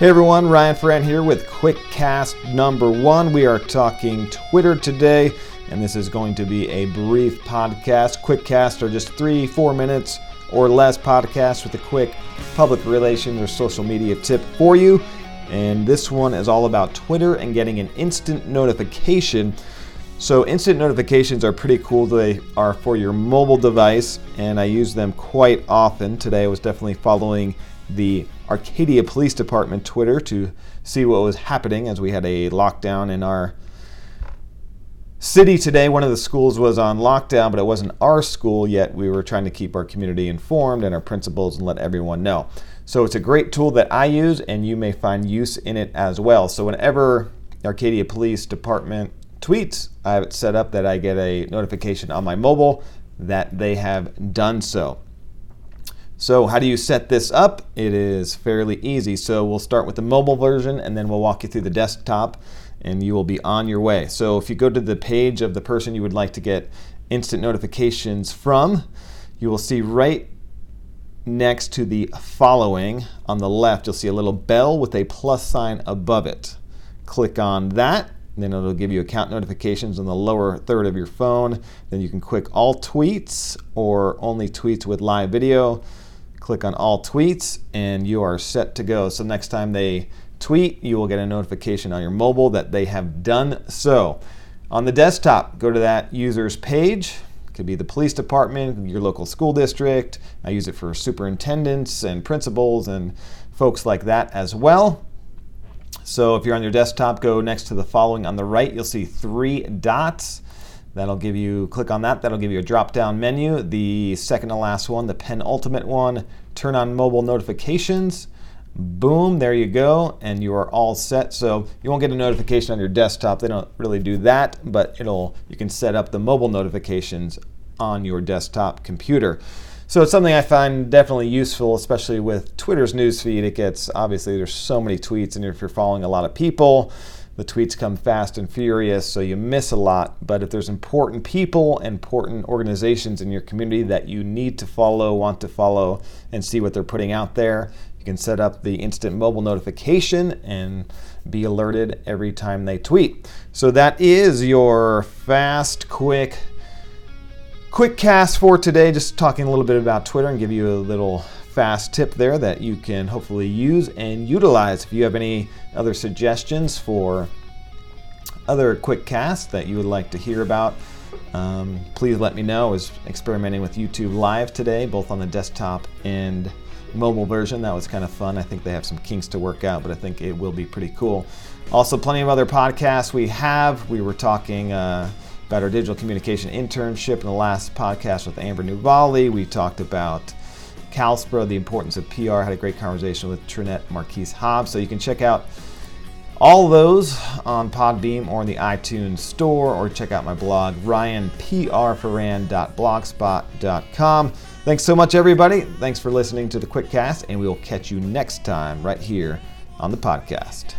Hey everyone, Ryan Ferrant here with QuickCast number one. We are talking Twitter today, and this is going to be a brief podcast. QuickCast are just three, four minutes or less podcasts with a quick public relations or social media tip for you. And this one is all about Twitter and getting an instant notification. So, instant notifications are pretty cool. They are for your mobile device, and I use them quite often. Today I was definitely following the Arcadia Police Department Twitter to see what was happening as we had a lockdown in our city today. One of the schools was on lockdown, but it wasn't our school yet. We were trying to keep our community informed and our principals and let everyone know. So it's a great tool that I use, and you may find use in it as well. So whenever Arcadia Police Department tweets, I have it set up that I get a notification on my mobile that they have done so. So how do you set this up? It is fairly easy. So we'll start with the mobile version and then we'll walk you through the desktop and you will be on your way. So if you go to the page of the person you would like to get instant notifications from, you will see right next to the following on the left, you'll see a little bell with a plus sign above it. Click on that then it'll give you account notifications on the lower third of your phone. Then you can click all tweets or only tweets with live video click on all tweets and you are set to go. So next time they tweet, you will get a notification on your mobile that they have done so. On the desktop, go to that user's page. It could be the police department, your local school district. I use it for superintendents and principals and folks like that as well. So if you're on your desktop, go next to the following on the right. You'll see three dots. That'll give you, click on that, that'll give you a drop down menu. The second to last one, the penultimate one, turn on mobile notifications. Boom, there you go, and you are all set. So you won't get a notification on your desktop. They don't really do that, but it'll you can set up the mobile notifications on your desktop computer. So it's something I find definitely useful, especially with Twitter's newsfeed. It gets obviously there's so many tweets, and if you're following a lot of people, the tweets come fast and furious, so you miss a lot. But if there's important people, important organizations in your community that you need to follow, want to follow, and see what they're putting out there, you can set up the instant mobile notification and be alerted every time they tweet. So that is your fast, quick, quick cast for today. Just talking a little bit about Twitter and give you a little fast tip there that you can hopefully use and utilize. If you have any other suggestions for other quick casts that you would like to hear about, um, please let me know. I was experimenting with YouTube Live today, both on the desktop and mobile version. That was kind of fun. I think they have some kinks to work out, but I think it will be pretty cool. Also, plenty of other podcasts we have. We were talking uh, about our digital communication internship in the last podcast with Amber Nuvali. We talked about CalSPRO, the importance of PR. Had a great conversation with Trinette Marquis Hobbs. So you can check out all those on Podbean or in the iTunes store, or check out my blog, ryanprferrand.blogspot.com. Thanks so much, everybody. Thanks for listening to the Quick Cast, and we will catch you next time right here on the podcast.